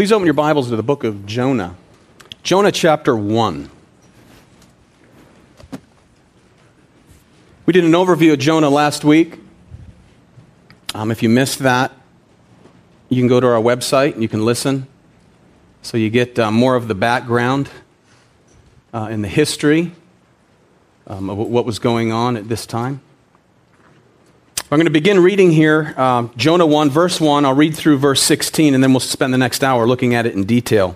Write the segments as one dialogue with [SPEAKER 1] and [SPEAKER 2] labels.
[SPEAKER 1] Please open your Bibles to the book of Jonah. Jonah chapter 1. We did an overview of Jonah last week. Um, if you missed that, you can go to our website and you can listen. So you get uh, more of the background uh, and the history um, of what was going on at this time. I'm going to begin reading here, uh, Jonah 1, verse 1. I'll read through verse 16, and then we'll spend the next hour looking at it in detail.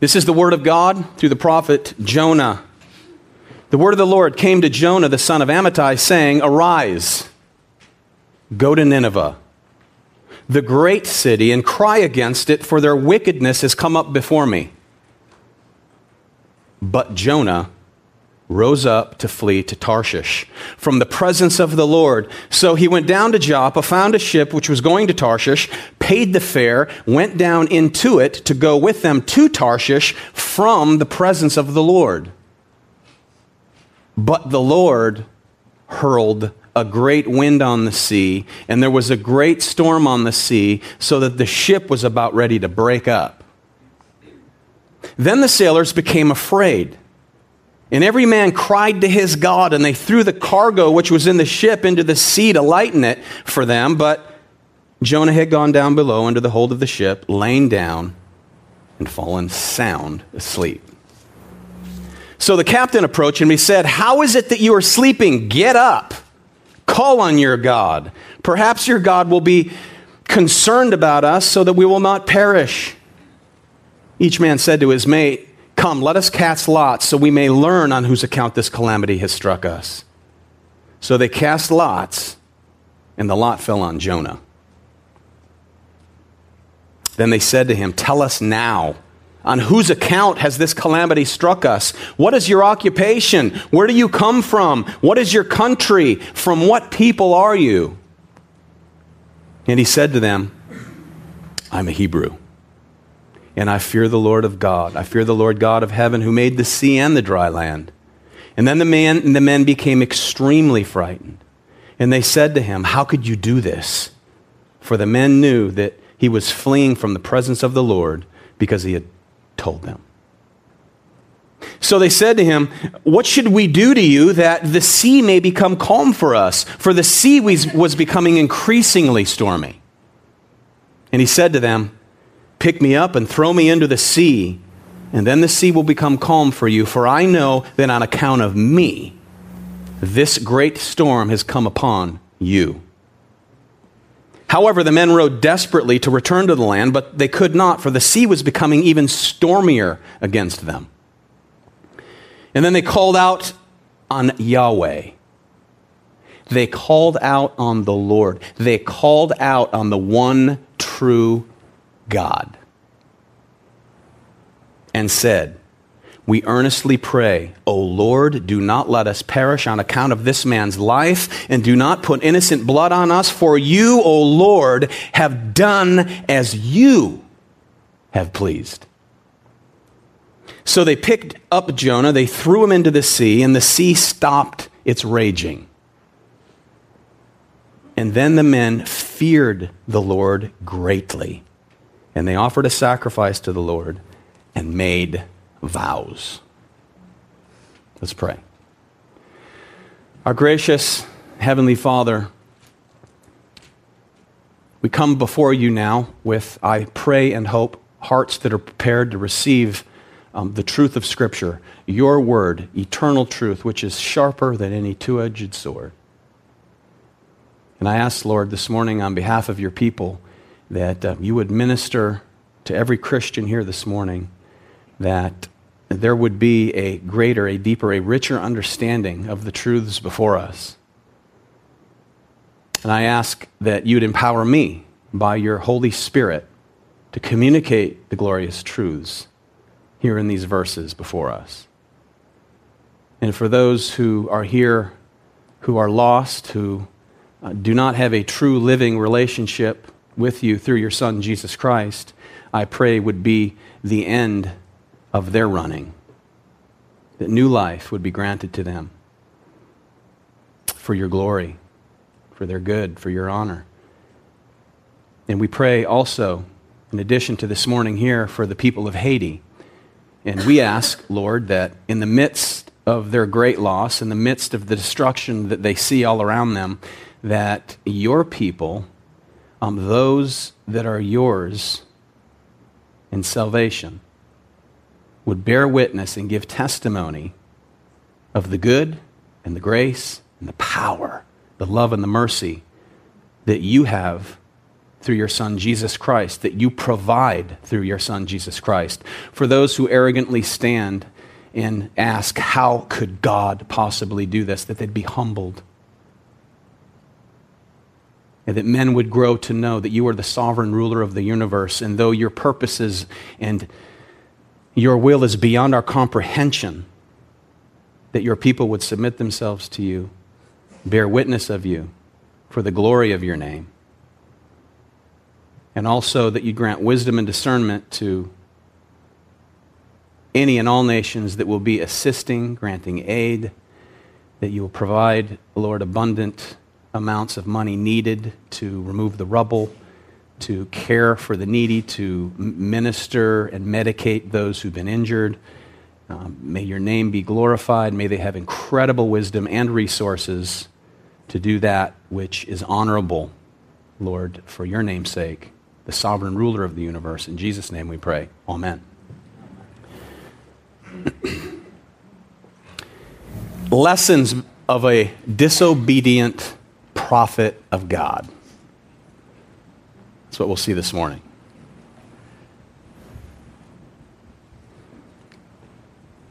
[SPEAKER 1] This is the word of God through the prophet Jonah. The word of the Lord came to Jonah, the son of Amittai, saying, Arise, go to Nineveh, the great city, and cry against it, for their wickedness has come up before me. But Jonah rose up to flee to Tarshish from the presence of the Lord. So he went down to Joppa, found a ship which was going to Tarshish, paid the fare, went down into it to go with them to Tarshish from the presence of the Lord. But the Lord hurled a great wind on the sea, and there was a great storm on the sea, so that the ship was about ready to break up. Then the sailors became afraid and every man cried to his God, and they threw the cargo which was in the ship into the sea to lighten it for them. But Jonah had gone down below under the hold of the ship, lain down, and fallen sound asleep. So the captain approached him. He said, How is it that you are sleeping? Get up. Call on your God. Perhaps your God will be concerned about us so that we will not perish. Each man said to his mate, Come, let us cast lots so we may learn on whose account this calamity has struck us. So they cast lots, and the lot fell on Jonah. Then they said to him, Tell us now, on whose account has this calamity struck us? What is your occupation? Where do you come from? What is your country? From what people are you? And he said to them, I'm a Hebrew and I fear the Lord of God. I fear the Lord God of heaven who made the sea and the dry land. And then the, man, and the men became extremely frightened. And they said to him, How could you do this? For the men knew that he was fleeing from the presence of the Lord because he had told them. So they said to him, What should we do to you that the sea may become calm for us? For the sea was, was becoming increasingly stormy. And he said to them, Pick me up and throw me into the sea, and then the sea will become calm for you, for I know that on account of me, this great storm has come upon you. However, the men rowed desperately to return to the land, but they could not, for the sea was becoming even stormier against them. And then they called out on Yahweh. They called out on the Lord. They called out on the one true God and said, we earnestly pray, O Lord, do not let us perish on account of this man's life, and do not put innocent blood on us, for you, O Lord, have done as you have pleased. So they picked up Jonah, they threw him into the sea, and the sea stopped its raging. And then the men feared the Lord greatly and they offered a sacrifice to the Lord and made vows. Let's pray. Our gracious Heavenly Father, we come before you now with, I pray and hope, hearts that are prepared to receive um, the truth of Scripture, your word, eternal truth, which is sharper than any two edged sword. And I ask, Lord, this morning on behalf of your people, that uh, you would minister to every Christian here this morning, that there would be a greater, a deeper, a richer understanding of the truths before us. And I ask that you would empower me by your Holy Spirit to communicate the glorious truths here in these verses before us. And for those who are here who are lost, who uh, do not have a true living relationship with you through your Son, Jesus Christ, I pray would be the end of their running, that new life would be granted to them for your glory, for their good, for your honor. And we pray also in addition to this morning here for the people of Haiti. And we ask, Lord, that in the midst of their great loss, in the midst of the destruction that they see all around them, that your people, um, those that are yours in salvation, would bear witness and give testimony of the good and the grace and the power, the love and the mercy that you have through your Son Jesus Christ, that you provide through your Son Jesus Christ. For those who arrogantly stand and ask, How could God possibly do this? that they'd be humbled. And that men would grow to know that you are the sovereign ruler of the universe, and though your purposes and your will is beyond our comprehension, that your people would submit themselves to you, bear witness of you for the glory of your name. And also that you grant wisdom and discernment to any and all nations that will be assisting, granting aid, that you will provide, Lord, abundant amounts of money needed to remove the rubble to care for the needy, to minister and medicate those who've been injured. Um, may your name be glorified. May they have incredible wisdom and resources to do that which is honorable, Lord, for your name's sake, the sovereign ruler of the universe. In Jesus' name we pray. Amen. Lessons of a disobedient prophet of God. That's what we'll see this morning.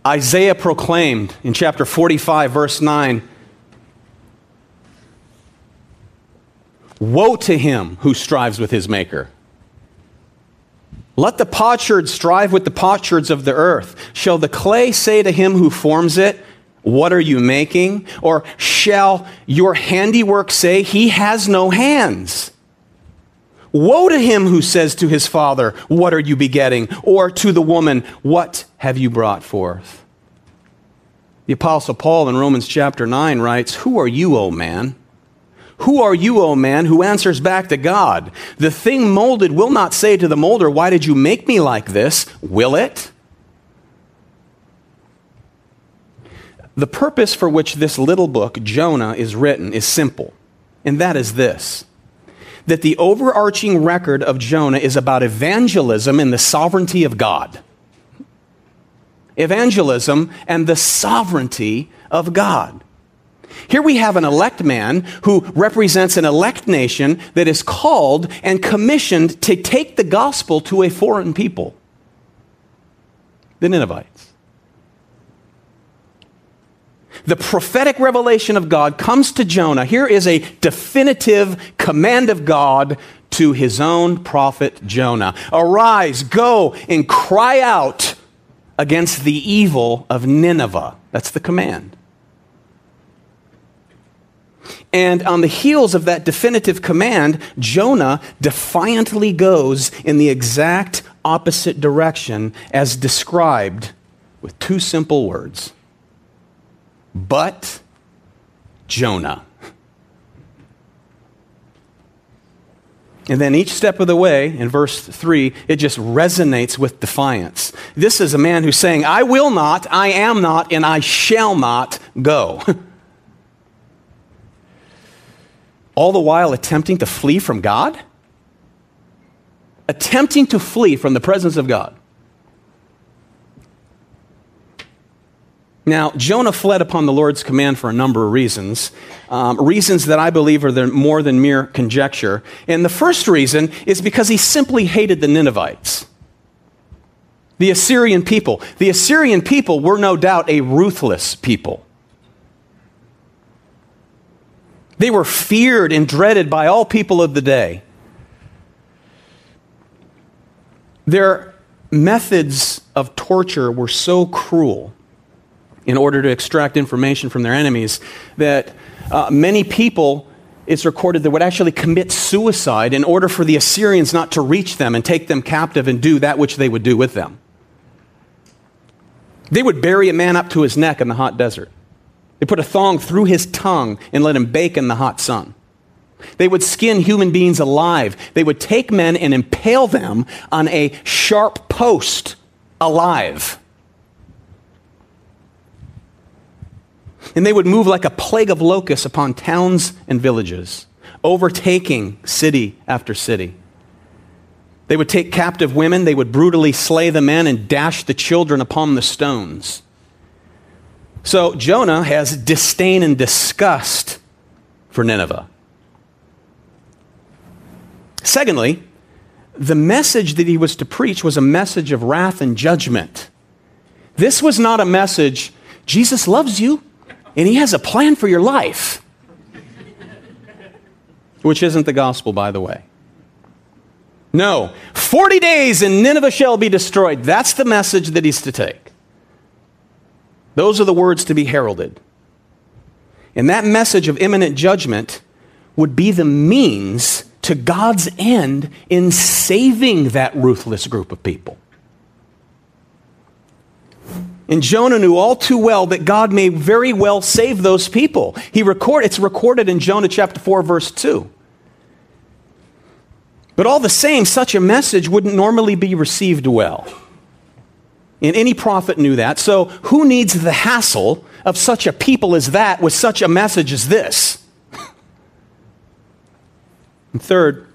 [SPEAKER 1] Isaiah proclaimed in chapter 45, verse 9 Woe to him who strives with his maker. Let the potsherd strive with the potsherds of the earth. Shall the clay say to him who forms it, What are you making? Or shall your handiwork say, He has no hands? Woe to him who says to his father, What are you begetting? Or to the woman, What have you brought forth? The Apostle Paul in Romans chapter 9 writes, Who are you, O man? Who are you, O man, who answers back to God? The thing molded will not say to the molder, Why did you make me like this? Will it? The purpose for which this little book, Jonah, is written is simple, and that is this that the overarching record of Jonah is about evangelism and the sovereignty of God. Evangelism and the sovereignty of God. Here we have an elect man who represents an elect nation that is called and commissioned to take the gospel to a foreign people the Ninevites. The prophetic revelation of God comes to Jonah. Here is a definitive command of God to his own prophet Jonah Arise, go, and cry out against the evil of Nineveh. That's the command. And on the heels of that definitive command, Jonah defiantly goes in the exact opposite direction as described with two simple words but Jonah. And then each step of the way, in verse 3, it just resonates with defiance. This is a man who's saying, I will not, I am not, and I shall not go. All the while attempting to flee from God? Attempting to flee from the presence of God. Now, Jonah fled upon the Lord's command for a number of reasons, um, reasons that I believe are more than mere conjecture. And the first reason is because he simply hated the Ninevites, the Assyrian people. The Assyrian people were no doubt a ruthless people. They were feared and dreaded by all people of the day. Their methods of torture were so cruel in order to extract information from their enemies that uh, many people it's recorded that would actually commit suicide in order for the Assyrians not to reach them and take them captive and do that which they would do with them. They would bury a man up to his neck in the hot desert. They put a thong through his tongue and let him bake in the hot sun. They would skin human beings alive. They would take men and impale them on a sharp post alive. And they would move like a plague of locusts upon towns and villages, overtaking city after city. They would take captive women, they would brutally slay the men, and dash the children upon the stones. So Jonah has disdain and disgust for Nineveh. Secondly, the message that he was to preach was a message of wrath and judgment. This was not a message, Jesus loves you and he has a plan for your life, which isn't the gospel, by the way. No, 40 days and Nineveh shall be destroyed. That's the message that he's to take. Those are the words to be heralded. And that message of imminent judgment would be the means to God's end in saving that ruthless group of people. And Jonah knew all too well that God may very well save those people. He record, it's recorded in Jonah chapter 4, verse 2. But all the same, such a message wouldn't normally be received well. And any prophet knew that. So, who needs the hassle of such a people as that with such a message as this? and third,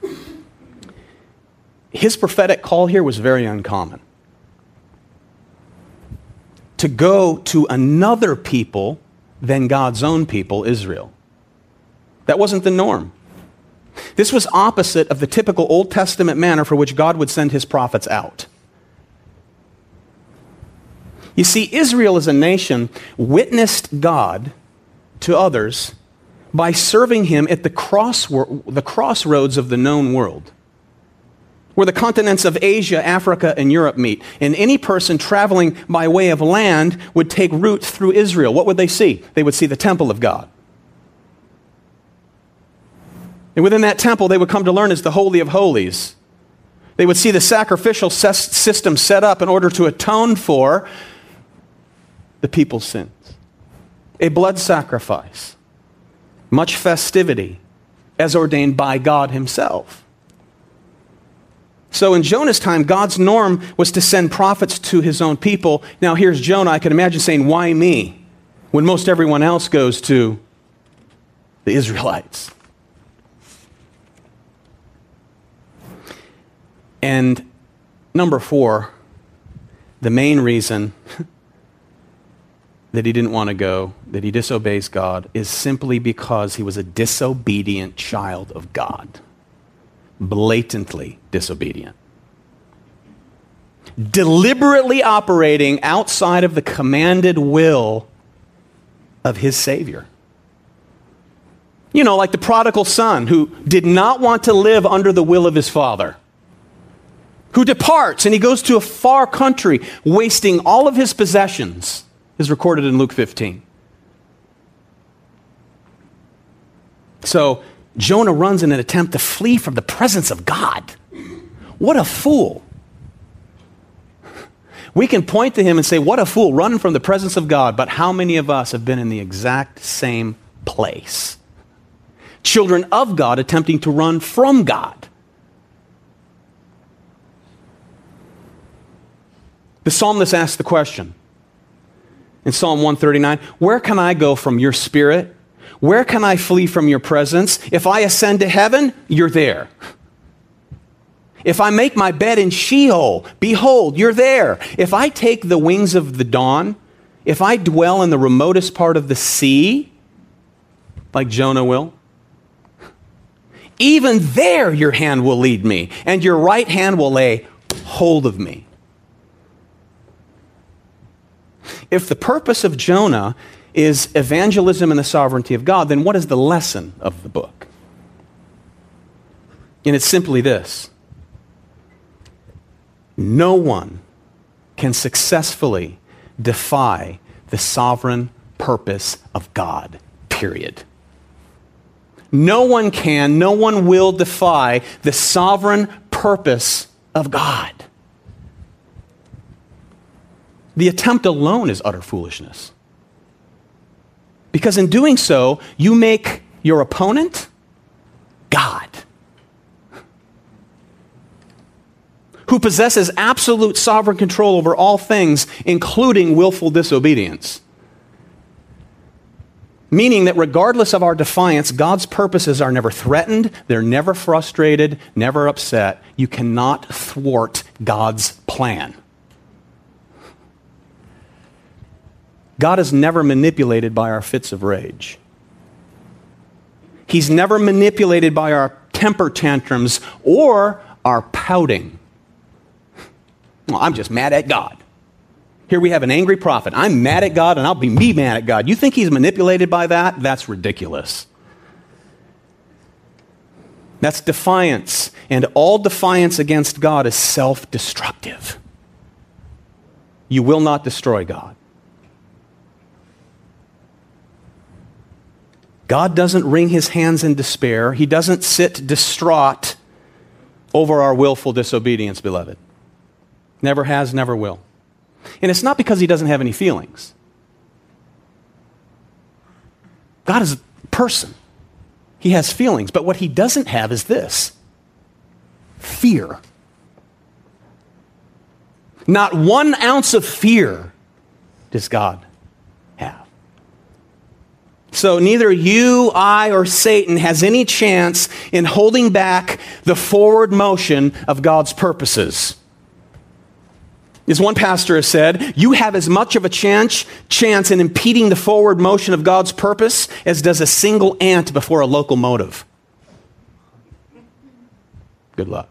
[SPEAKER 1] his prophetic call here was very uncommon. To go to another people than God's own people, Israel. That wasn't the norm. This was opposite of the typical Old Testament manner for which God would send his prophets out. You see, Israel as a nation witnessed God to others by serving him at the, the crossroads of the known world, where the continents of Asia, Africa, and Europe meet. And any person traveling by way of land would take route through Israel. What would they see? They would see the temple of God. And within that temple, they would come to learn is the Holy of Holies. They would see the sacrificial system set up in order to atone for the people's sins. A blood sacrifice, much festivity, as ordained by God Himself. So in Jonah's time, God's norm was to send prophets to his own people. Now here's Jonah. I can imagine saying, Why me? When most everyone else goes to the Israelites. And number four, the main reason that he didn't want to go, that he disobeys God, is simply because he was a disobedient child of God. Blatantly disobedient. Deliberately operating outside of the commanded will of his Savior. You know, like the prodigal son who did not want to live under the will of his father who departs and he goes to a far country, wasting all of his possessions, is recorded in Luke 15. So Jonah runs in an attempt to flee from the presence of God. What a fool. We can point to him and say, What a fool, running from the presence of God. But how many of us have been in the exact same place? Children of God attempting to run from God. The psalmist asks the question in Psalm 139 Where can I go from your spirit? Where can I flee from your presence? If I ascend to heaven, you're there. If I make my bed in Sheol, behold, you're there. If I take the wings of the dawn, if I dwell in the remotest part of the sea, like Jonah will, even there your hand will lead me, and your right hand will lay hold of me. If the purpose of Jonah is evangelism and the sovereignty of God, then what is the lesson of the book? And it's simply this no one can successfully defy the sovereign purpose of God, period. No one can, no one will defy the sovereign purpose of God. The attempt alone is utter foolishness. Because in doing so, you make your opponent God. Who possesses absolute sovereign control over all things, including willful disobedience. Meaning that regardless of our defiance, God's purposes are never threatened, they're never frustrated, never upset. You cannot thwart God's plan. God is never manipulated by our fits of rage. He's never manipulated by our temper tantrums or our pouting. Well, I'm just mad at God. Here we have an angry prophet. I'm mad at God and I'll be me mad at God. You think he's manipulated by that? That's ridiculous. That's defiance. And all defiance against God is self destructive. You will not destroy God. God doesn't wring his hands in despair. He doesn't sit distraught over our willful disobedience, beloved. Never has, never will. And it's not because he doesn't have any feelings. God is a person. He has feelings, but what he doesn't have is this fear. Not one ounce of fear does God. So neither you, I, or Satan has any chance in holding back the forward motion of God's purposes. As one pastor has said, you have as much of a chance, chance in impeding the forward motion of God's purpose as does a single ant before a locomotive. Good luck.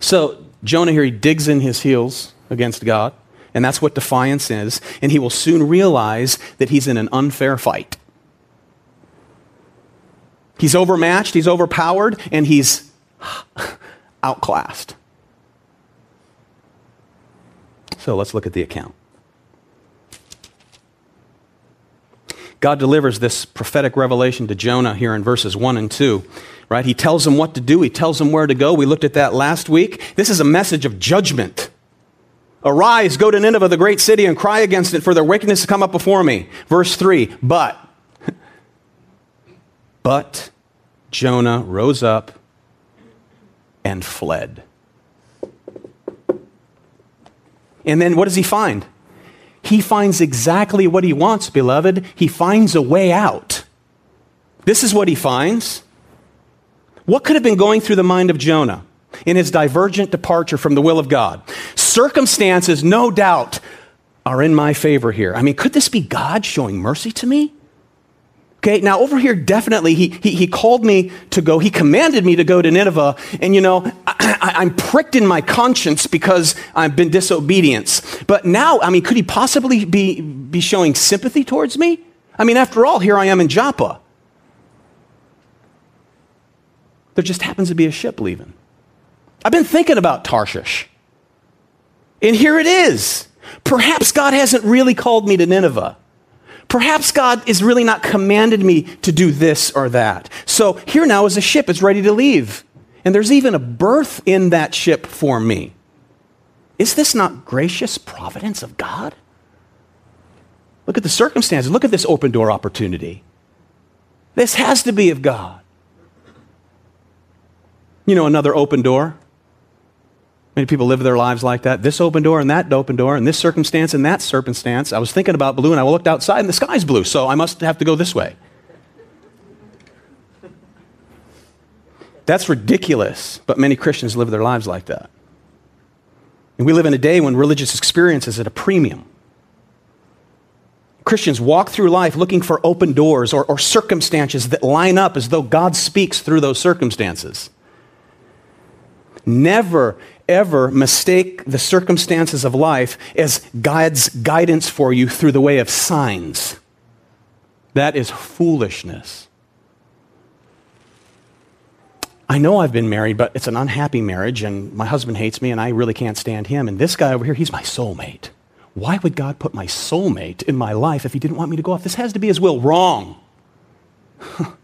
[SPEAKER 1] So, Jonah here, he digs in his heels against God, and that's what defiance is, and he will soon realize that he's in an unfair fight. He's overmatched, he's overpowered, and he's outclassed. So let's look at the account. God delivers this prophetic revelation to Jonah here in verses 1 and 2. Right? He tells him what to do, he tells him where to go. We looked at that last week. This is a message of judgment. Arise, go to Nineveh, the great city, and cry against it, for their wickedness has come up before me. Verse 3 But, but Jonah rose up and fled. And then what does he find? He finds exactly what he wants, beloved. He finds a way out. This is what he finds. What could have been going through the mind of Jonah in his divergent departure from the will of God? Circumstances, no doubt, are in my favor here. I mean, could this be God showing mercy to me? Okay, now over here, definitely, he, he, he, called me to go. He commanded me to go to Nineveh. And, you know, I, I'm pricked in my conscience because I've been disobedience. But now, I mean, could he possibly be, be showing sympathy towards me? I mean, after all, here I am in Joppa. There just happens to be a ship leaving. I've been thinking about Tarshish. And here it is. Perhaps God hasn't really called me to Nineveh. Perhaps God is really not commanded me to do this or that. So here now is a ship, it's ready to leave. And there's even a berth in that ship for me. Is this not gracious providence of God? Look at the circumstances. Look at this open door opportunity. This has to be of God. You know, another open door. Many people live their lives like that. This open door and that open door, and this circumstance and that circumstance. I was thinking about blue and I looked outside and the sky's blue, so I must have to go this way. That's ridiculous, but many Christians live their lives like that. And we live in a day when religious experience is at a premium. Christians walk through life looking for open doors or, or circumstances that line up as though God speaks through those circumstances. Never ever mistake the circumstances of life as God's guidance for you through the way of signs. That is foolishness. I know I've been married, but it's an unhappy marriage, and my husband hates me, and I really can't stand him. And this guy over here, he's my soulmate. Why would God put my soulmate in my life if he didn't want me to go off? This has to be his will. Wrong.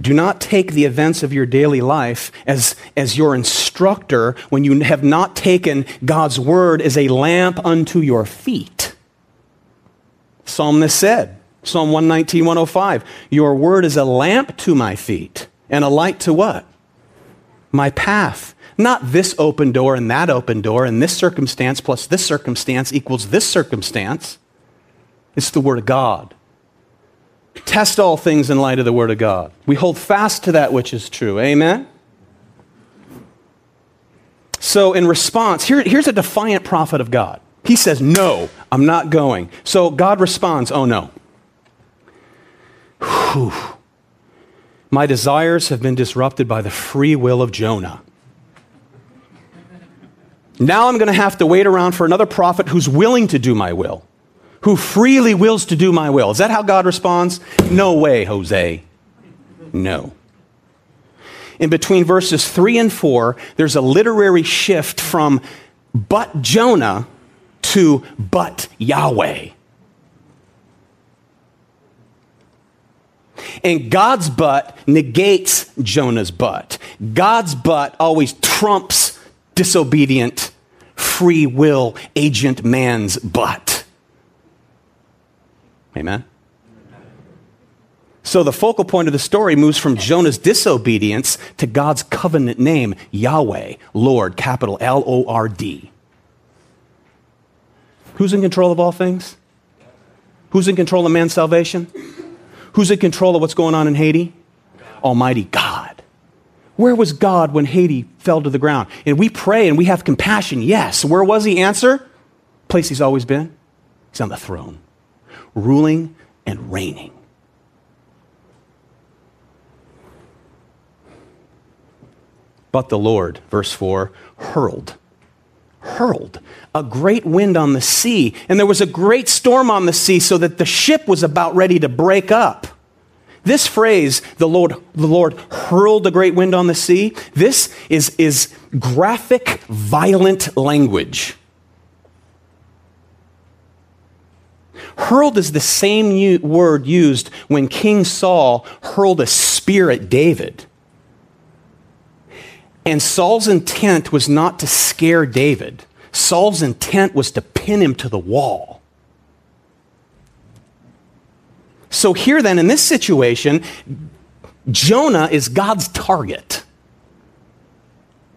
[SPEAKER 1] Do not take the events of your daily life as, as your instructor when you have not taken God's word as a lamp unto your feet psalmist said, Psalm 119, 105, Your word is a lamp to my feet and a light to what? My path. Not this open door and that open door and this circumstance plus this circumstance equals this circumstance. It's the Word of God. Test all things in light of the Word of God. We hold fast to that which is true. Amen? So, in response, here, here's a defiant prophet of God. He says, No, I'm not going. So God responds, Oh no. Whew. My desires have been disrupted by the free will of Jonah. Now I'm going to have to wait around for another prophet who's willing to do my will, who freely wills to do my will. Is that how God responds? No way, Jose. No. In between verses 3 and 4, there's a literary shift from but Jonah to but Yahweh. And God's but negates Jonah's but. God's but always trumps disobedient, free will agent man's but. Amen? So the focal point of the story moves from Jonah's disobedience to God's covenant name, Yahweh, Lord, capital L O R D. Who's in control of all things? Who's in control of man's salvation? Who's in control of what's going on in Haiti? Almighty God. Where was God when Haiti fell to the ground? And we pray and we have compassion, yes. Where was he? Answer? Place he's always been. He's on the throne, ruling and reigning. But the Lord, verse 4, hurled, hurled a great wind on the sea, and there was a great storm on the sea, so that the ship was about ready to break up. This phrase, the Lord, the Lord hurled a great wind on the sea, this is, is graphic, violent language. Hurled is the same u- word used when King Saul hurled a spear at David. And Saul's intent was not to scare David. Saul's intent was to pin him to the wall. So, here then, in this situation, Jonah is God's target.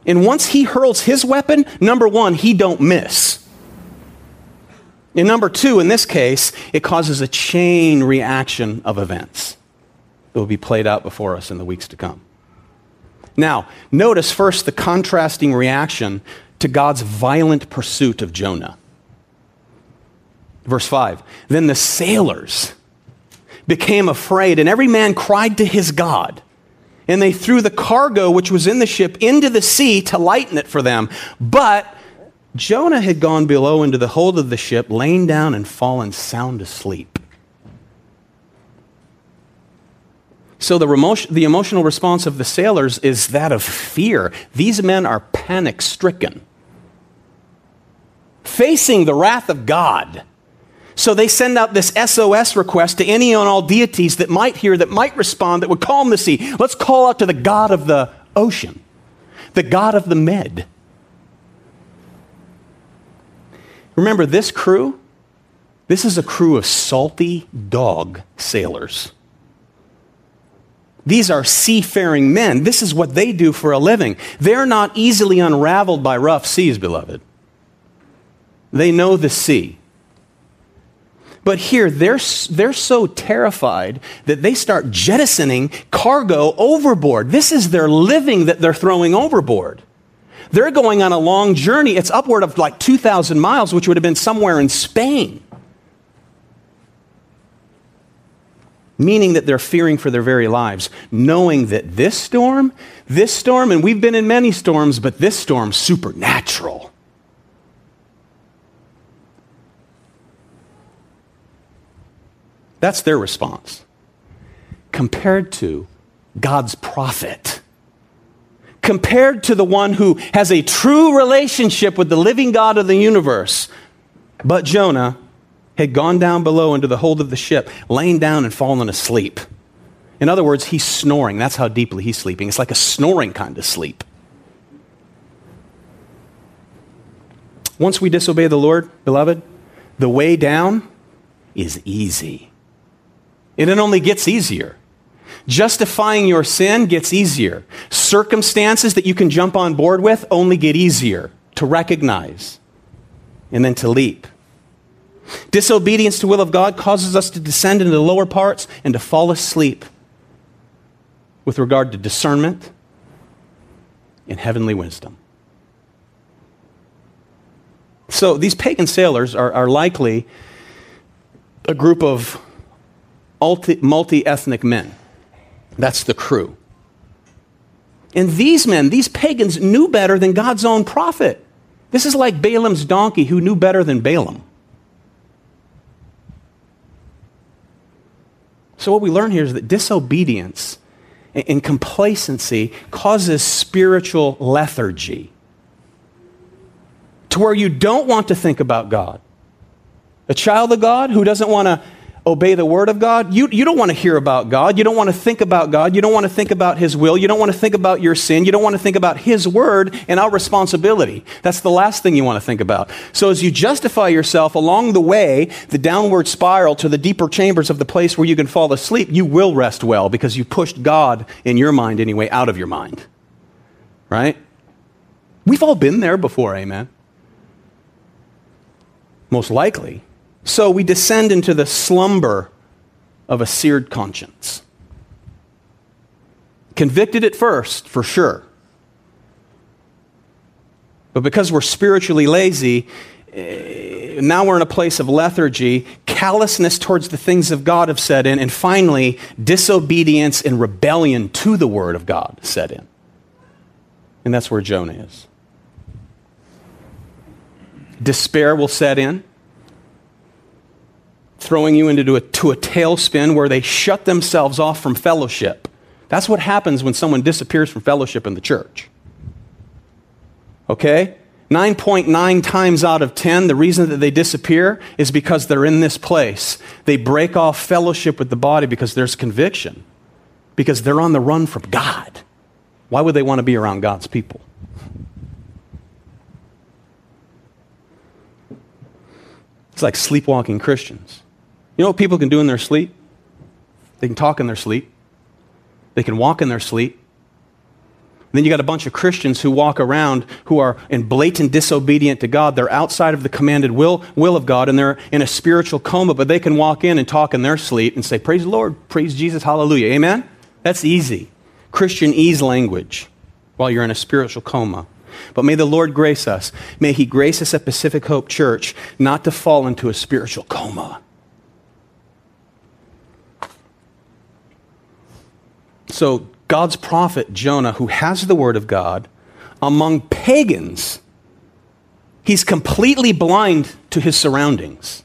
[SPEAKER 1] And once he hurls his weapon, number one, he don't miss. And number two, in this case, it causes a chain reaction of events that will be played out before us in the weeks to come. Now, notice first the contrasting reaction to God's violent pursuit of Jonah. Verse 5 Then the sailors became afraid, and every man cried to his God. And they threw the cargo which was in the ship into the sea to lighten it for them. But Jonah had gone below into the hold of the ship, lain down and fallen sound asleep. So the, the emotional response of the sailors is that of fear. These men are panic stricken, facing the wrath of God. So they send out this SOS request to any and all deities that might hear, that might respond, that would calm the sea. Let's call out to the God of the ocean, the God of the Med. Remember, this crew, this is a crew of salty dog sailors. These are seafaring men. This is what they do for a living. They're not easily unraveled by rough seas, beloved. They know the sea. But here, they're, they're so terrified that they start jettisoning cargo overboard. This is their living that they're throwing overboard. They're going on a long journey. It's upward of like 2,000 miles, which would have been somewhere in Spain. Meaning that they're fearing for their very lives, knowing that this storm, this storm, and we've been in many storms, but this storm's supernatural. That's their response. Compared to God's prophet. Compared to the one who has a true relationship with the living God of the universe. But Jonah had gone down below into the hold of the ship, lain down and fallen asleep. In other words, he's snoring. That's how deeply he's sleeping. It's like a snoring kind of sleep. Once we disobey the Lord, beloved, the way down is easy. And it only gets easier. Justifying your sin gets easier. Circumstances that you can jump on board with only get easier to recognize and then to leap. Disobedience to will of God causes us to descend into the lower parts and to fall asleep with regard to discernment and heavenly wisdom. So these pagan sailors are, are likely a group of multi ethnic men. That's the crew. And these men, these pagans, knew better than God's own prophet. This is like Balaam's donkey who knew better than Balaam. So, what we learn here is that disobedience and complacency causes spiritual lethargy to where you don't want to think about God. A child of God who doesn't want to obey the word of God, you, you don't want to hear about God. You don't want to think about God. You don't want to think about His will. You don't want to think about your sin. You don't want to think about His word and our responsibility. That's the last thing you want to think about. So as you justify yourself along the way, the downward spiral to the deeper chambers of the place where you can fall asleep, you will rest well because you pushed God in your mind anyway out of your mind. Right? We've all been there before, amen. Most likely. So we descend into the slumber of a seared conscience. Convicted at first, for sure. But because we're spiritually lazy, eh, now we're in a place of lethargy, callousness towards the things of God have set in, and finally, disobedience and rebellion to the Word of God set in. And that's where Jonah is. Despair will set in throwing you into a, to a tailspin where they shut themselves off from fellowship. That's what happens when someone disappears from fellowship in the church. Okay? 9.9 times out of 10, the reason that they disappear is because they're in this place. They break off fellowship with the body because there's conviction, because they're on the run from God. Why would they want to be around God's people? It's like sleepwalking Christians. You know what people can do in their sleep? They can talk in their sleep, they can walk in their sleep. then you got a bunch of Christians who walk around who are in blatant disobedient to God. They're outside of the commanded will, will of God and they're in a spiritual coma, but they can walk in and talk in their sleep and say, Praise the Lord, praise Jesus, hallelujah. Amen? That's easy. Christianese language while you're in a spiritual coma. But may the Lord grace us. May He grace us at Pacific Hope Church not to fall into a spiritual coma. So, God's prophet Jonah, who has the word of God, among pagans, he's completely blind to his surroundings.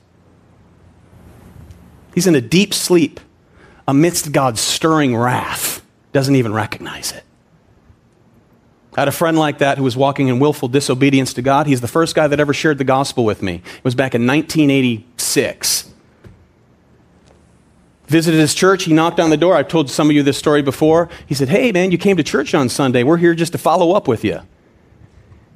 [SPEAKER 1] He's in a deep sleep amidst God's stirring wrath, doesn't even recognize it. I had a friend like that who was walking in willful disobedience to God. He's the first guy that ever shared the gospel with me. It was back in 1986 visited his church. He knocked on the door. I've told some of you this story before. He said, Hey, man, you came to church on Sunday. We're here just to follow up with you.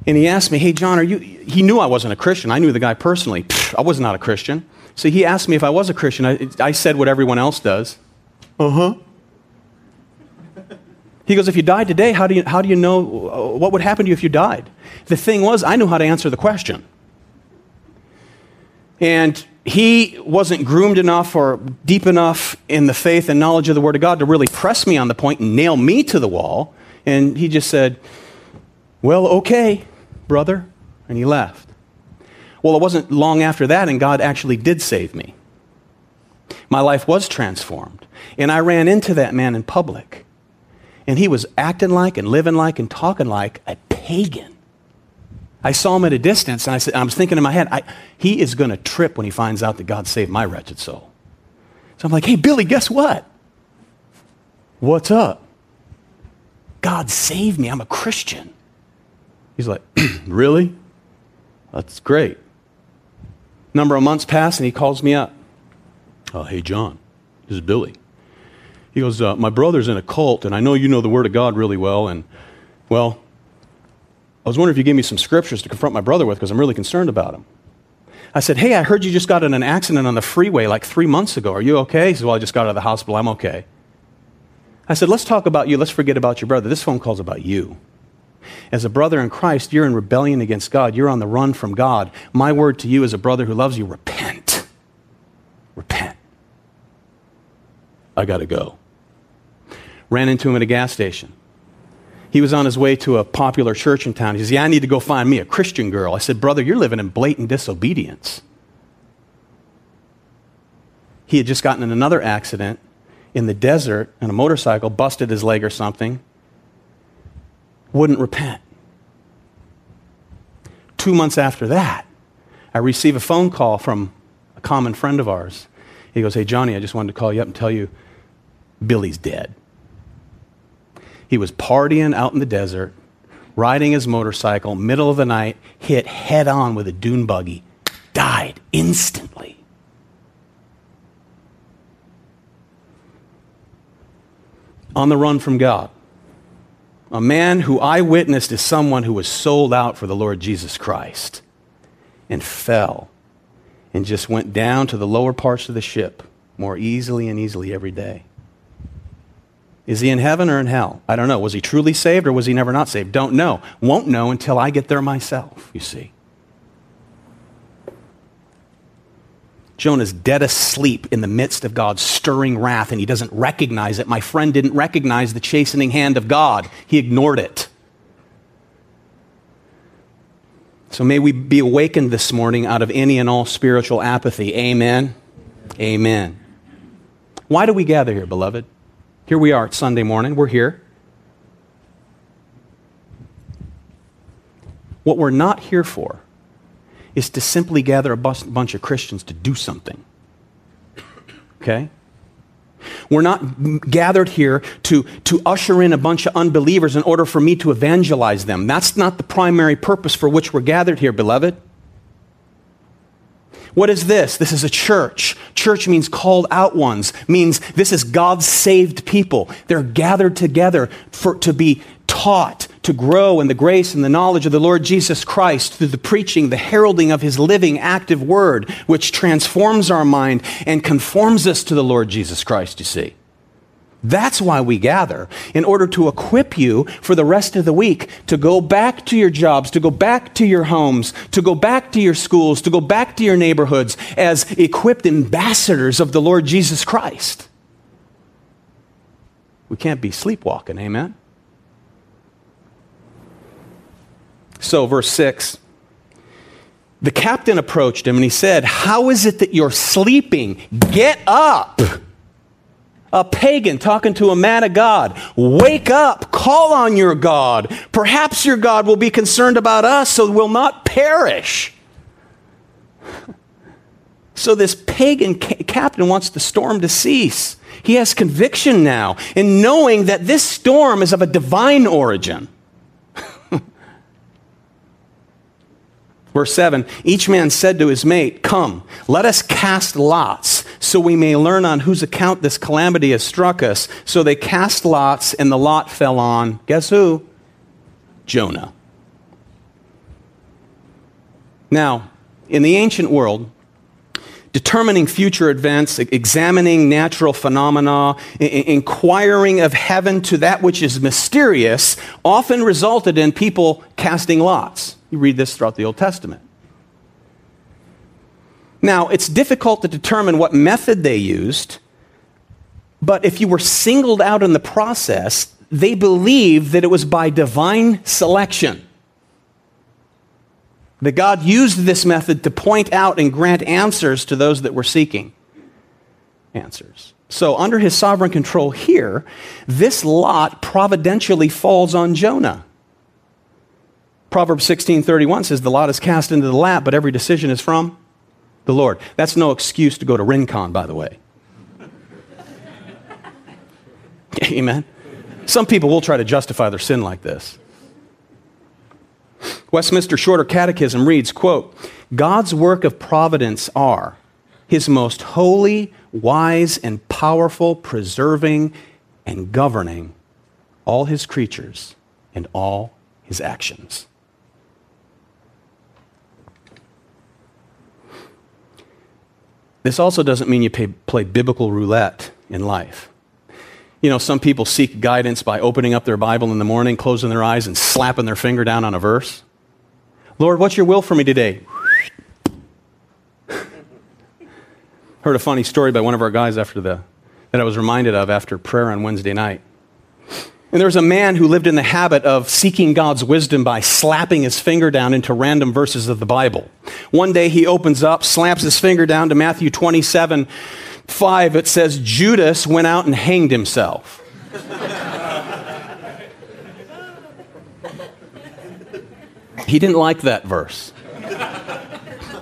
[SPEAKER 1] And he asked me, Hey, John, are you. He knew I wasn't a Christian. I knew the guy personally. Pfft, I was not a Christian. So he asked me if I was a Christian. I, I said what everyone else does. Uh huh. He goes, If you died today, how do, you, how do you know uh, what would happen to you if you died? The thing was, I knew how to answer the question. And he wasn't groomed enough or deep enough in the faith and knowledge of the Word of God to really press me on the point and nail me to the wall. And he just said, Well, okay, brother. And he left. Well, it wasn't long after that, and God actually did save me. My life was transformed. And I ran into that man in public. And he was acting like and living like and talking like a pagan. I saw him at a distance, and I, said, I was thinking in my head, I, he is going to trip when he finds out that God saved my wretched soul. So I'm like, hey, Billy, guess what? What's up? God saved me. I'm a Christian. He's like, really? That's great. Number of months pass, and he calls me up. Oh, hey, John, this is Billy. He goes, uh, My brother's in a cult, and I know you know the Word of God really well, and, well, I was wondering if you gave me some scriptures to confront my brother with because I'm really concerned about him. I said, Hey, I heard you just got in an accident on the freeway like three months ago. Are you okay? He said, Well, I just got out of the hospital. I'm okay. I said, Let's talk about you. Let's forget about your brother. This phone call's about you. As a brother in Christ, you're in rebellion against God. You're on the run from God. My word to you as a brother who loves you repent. Repent. I got to go. Ran into him at a gas station. He was on his way to a popular church in town. He says, Yeah, I need to go find me a Christian girl. I said, Brother, you're living in blatant disobedience. He had just gotten in another accident in the desert on a motorcycle, busted his leg or something, wouldn't repent. Two months after that, I receive a phone call from a common friend of ours. He goes, Hey, Johnny, I just wanted to call you up and tell you Billy's dead. He was partying out in the desert, riding his motorcycle, middle of the night, hit head on with a dune buggy, died instantly. On the run from God. A man who I witnessed is someone who was sold out for the Lord Jesus Christ and fell and just went down to the lower parts of the ship more easily and easily every day. Is he in heaven or in hell? I don't know. Was he truly saved or was he never not saved? Don't know. Won't know until I get there myself, you see. Jonah's dead asleep in the midst of God's stirring wrath, and he doesn't recognize it. My friend didn't recognize the chastening hand of God, he ignored it. So may we be awakened this morning out of any and all spiritual apathy. Amen. Amen. Why do we gather here, beloved? Here we are. It's Sunday morning. We're here. What we're not here for is to simply gather a bunch of Christians to do something. Okay? We're not gathered here to, to usher in a bunch of unbelievers in order for me to evangelize them. That's not the primary purpose for which we're gathered here, beloved. What is this? This is a church. Church means called out ones, means this is God's saved people. They're gathered together for, to be taught, to grow in the grace and the knowledge of the Lord Jesus Christ through the preaching, the heralding of his living, active word, which transforms our mind and conforms us to the Lord Jesus Christ, you see. That's why we gather, in order to equip you for the rest of the week to go back to your jobs, to go back to your homes, to go back to your schools, to go back to your neighborhoods as equipped ambassadors of the Lord Jesus Christ. We can't be sleepwalking, amen? So, verse 6 the captain approached him and he said, How is it that you're sleeping? Get up a pagan talking to a man of God. Wake up, call on your God. Perhaps your God will be concerned about us so we'll not perish. So, this pagan ca- captain wants the storm to cease. He has conviction now in knowing that this storm is of a divine origin. Verse 7 Each man said to his mate, Come, let us cast lots, so we may learn on whose account this calamity has struck us. So they cast lots, and the lot fell on, guess who? Jonah. Now, in the ancient world, determining future events, examining natural phenomena, inquiring of heaven to that which is mysterious, often resulted in people casting lots. You read this throughout the Old Testament. Now, it's difficult to determine what method they used, but if you were singled out in the process, they believed that it was by divine selection. That God used this method to point out and grant answers to those that were seeking answers. So, under his sovereign control here, this lot providentially falls on Jonah. Proverbs 16:31 says the lot is cast into the lap, but every decision is from the Lord. That's no excuse to go to Rincon, by the way. Amen. Some people will try to justify their sin like this. Westminster Shorter Catechism reads, quote, God's work of providence are his most holy, wise, and powerful preserving and governing all his creatures and all his actions. This also doesn't mean you pay, play biblical roulette in life. You know, some people seek guidance by opening up their Bible in the morning, closing their eyes, and slapping their finger down on a verse. Lord, what's your will for me today? Heard a funny story by one of our guys after the, that I was reminded of after prayer on Wednesday night. And there was a man who lived in the habit of seeking God's wisdom by slapping his finger down into random verses of the Bible. One day he opens up, slaps his finger down to Matthew 27 5. It says, Judas went out and hanged himself. he didn't like that verse.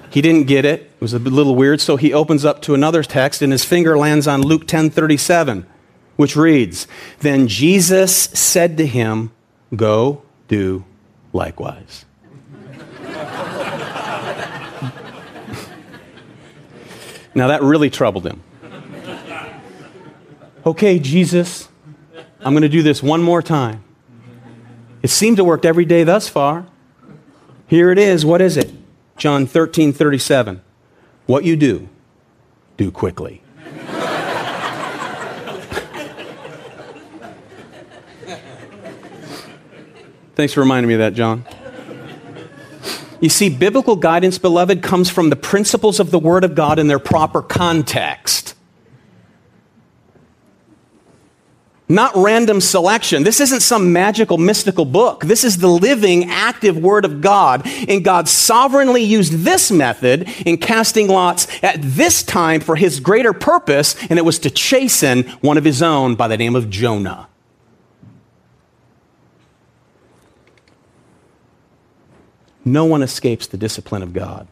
[SPEAKER 1] He didn't get it. It was a little weird, so he opens up to another text and his finger lands on Luke 10 37 which reads Then Jesus said to him, Go do likewise. now that really troubled him. Okay, Jesus, I'm going to do this one more time. It seemed to work every day thus far. Here it is. What is it? John 13, 37. What you do, do quickly. Thanks for reminding me of that, John. You see, biblical guidance, beloved, comes from the principles of the Word of God in their proper context. Not random selection. This isn't some magical, mystical book. This is the living, active Word of God. And God sovereignly used this method in casting lots at this time for His greater purpose, and it was to chasten one of His own by the name of Jonah. No one escapes the discipline of God.